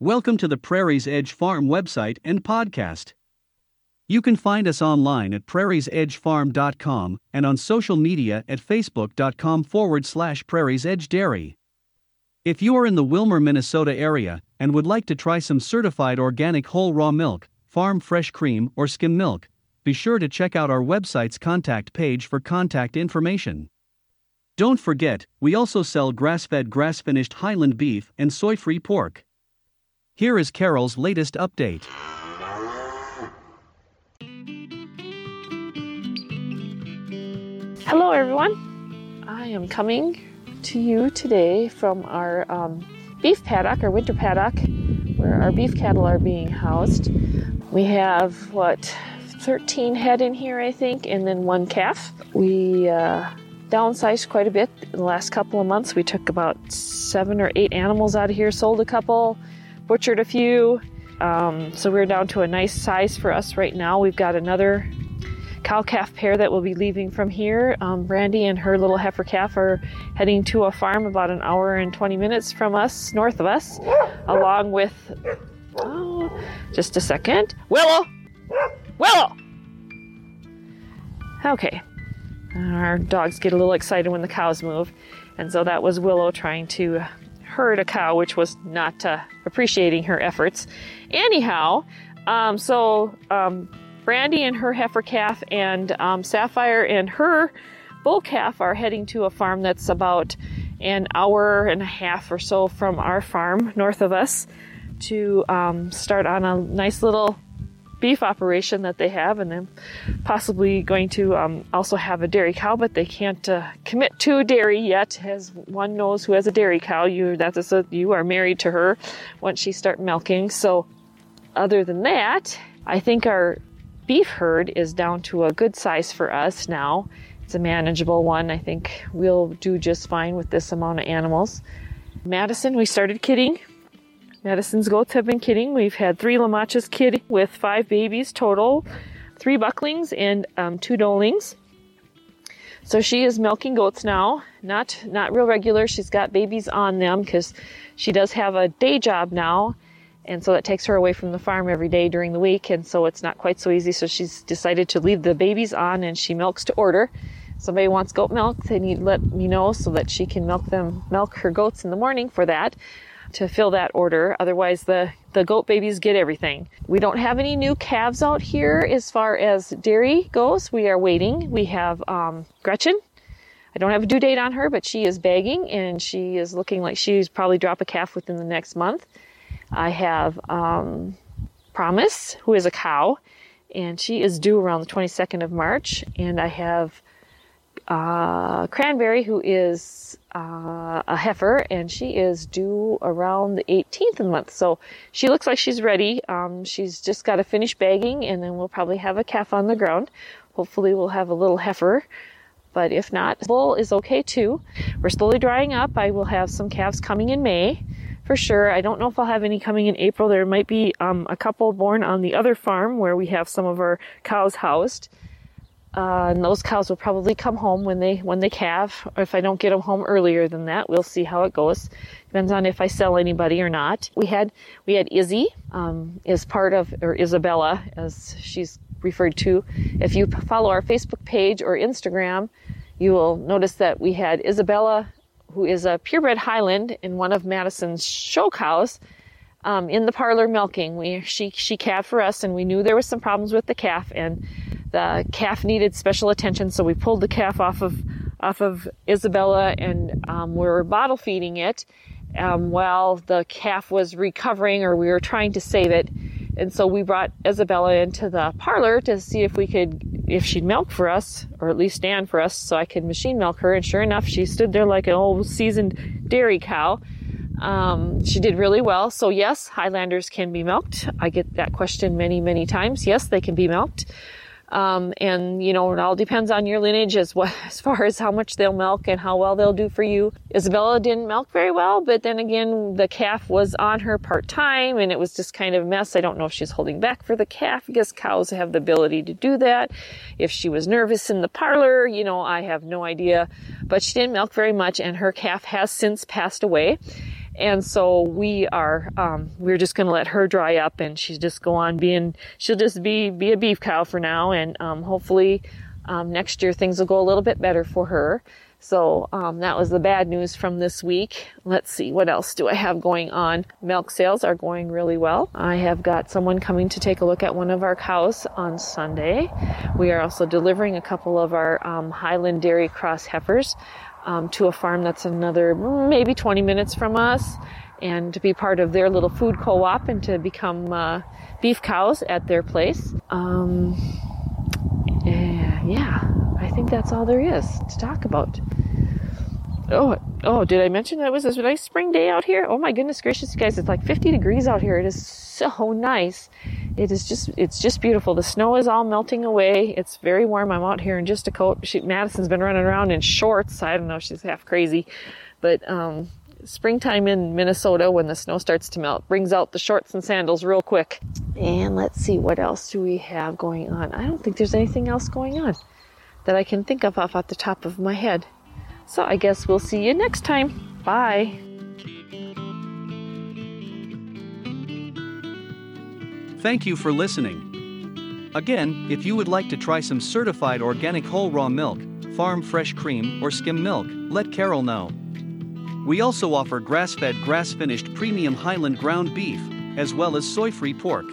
Welcome to the Prairie's Edge Farm website and podcast. You can find us online at prairiesedgefarm.com and on social media at facebook.com forward slash Prairie's Edge Dairy. If you are in the Willmar, Minnesota area and would like to try some certified organic whole raw milk, farm fresh cream, or skim milk, be sure to check out our website's contact page for contact information. Don't forget, we also sell grass fed, grass finished Highland beef and soy free pork. Here is Carol's latest update. Hello, everyone. I am coming to you today from our um, beef paddock, our winter paddock, where our beef cattle are being housed. We have, what, 13 head in here, I think, and then one calf. We uh, downsized quite a bit in the last couple of months. We took about seven or eight animals out of here, sold a couple, butchered a few. Um, so we're down to a nice size for us right now. We've got another cow calf pair that will be leaving from here. Um, Brandy and her little heifer calf are heading to a farm about an hour and 20 minutes from us, north of us, along with. Oh, just a second. Willow! Willow! Okay. Our dogs get a little excited when the cows move. And so that was Willow trying to herd a cow, which was not uh, appreciating her efforts. Anyhow, um, so um, Brandy and her heifer calf, and um, Sapphire and her bull calf are heading to a farm that's about an hour and a half or so from our farm north of us to um, start on a nice little beef operation that they have, and then possibly going to um, also have a dairy cow, but they can't uh, commit to dairy yet. As one knows who has a dairy cow, you that's a, you are married to her once she start milking. So, other than that, I think our beef herd is down to a good size for us now. It's a manageable one. I think we'll do just fine with this amount of animals. Madison, we started kidding Madison's goats have been kidding. We've had three LaManchas kid with five babies total, three bucklings and um, two doelings. So she is milking goats now, not not real regular. She's got babies on them because she does have a day job now, and so that takes her away from the farm every day during the week, and so it's not quite so easy. So she's decided to leave the babies on, and she milks to order. Somebody wants goat milk, they need let me know so that she can milk them, milk her goats in the morning for that to fill that order. Otherwise, the, the goat babies get everything. We don't have any new calves out here as far as dairy goes. We are waiting. We have um, Gretchen. I don't have a due date on her, but she is bagging and she is looking like she's probably drop a calf within the next month. I have um, Promise, who is a cow, and she is due around the 22nd of March. And I have uh, Cranberry, who is uh, a heifer, and she is due around the 18th of the month. So she looks like she's ready. Um, she's just got to finish bagging, and then we'll probably have a calf on the ground. Hopefully, we'll have a little heifer. But if not, bull is okay too. We're slowly drying up. I will have some calves coming in May for sure. I don't know if I'll have any coming in April. There might be um, a couple born on the other farm where we have some of our cows housed. Uh, and those cows will probably come home when they when they calve. Or if I don't get them home earlier than that, we'll see how it goes. Depends on if I sell anybody or not. We had we had Izzy um, is part of or Isabella as she's referred to. If you follow our Facebook page or Instagram, you will notice that we had Isabella, who is a purebred Highland in one of Madison's show cows. Um, in the parlor milking, we she she calved for us, and we knew there was some problems with the calf, and the calf needed special attention, so we pulled the calf off of off of Isabella and um, we were bottle feeding it um, while the calf was recovering, or we were trying to save it. And so we brought Isabella into the parlor to see if we could, if she'd milk for us, or at least stand for us, so I could machine milk her. And sure enough, she stood there like an old seasoned dairy cow. Um, she did really well. So yes, Highlanders can be milked. I get that question many, many times. Yes, they can be milked. Um, and you know, it all depends on your lineage as well, as far as how much they'll milk and how well they'll do for you. Isabella didn't milk very well, but then again, the calf was on her part time and it was just kind of a mess. I don't know if she's holding back for the calf. I guess cows have the ability to do that. If she was nervous in the parlor, you know, I have no idea, but she didn't milk very much and her calf has since passed away. And so we are, um, we're just going to let her dry up and she's just go on being, she'll just be, be a beef cow for now. And, um, hopefully, um, next year things will go a little bit better for her. So um, that was the bad news from this week. Let's see, what else do I have going on? Milk sales are going really well. I have got someone coming to take a look at one of our cows on Sunday. We are also delivering a couple of our um, Highland Dairy Cross heifers um, to a farm that's another maybe 20 minutes from us and to be part of their little food co-op and to become uh, beef cows at their place. Um, yeah, I think that's all there is to talk about. Oh, oh, did I mention that it was a nice spring day out here? Oh my goodness gracious, you guys, it's like 50 degrees out here. It is so nice. It is just, it's just beautiful. The snow is all melting away. It's very warm. I'm out here in just a coat. She, Madison's been running around in shorts. I don't know, she's half crazy. But, um, springtime in Minnesota when the snow starts to melt brings out the shorts and sandals real quick. And let's see, what else do we have going on? I don't think there's anything else going on that I can think of off at the top of my head. So I guess we'll see you next time. Bye. Thank you for listening. Again, if you would like to try some certified organic whole raw milk, farm fresh cream, or skim milk, let Carol know. We also offer grass fed, grass finished premium Highland ground beef, as well as soy free pork.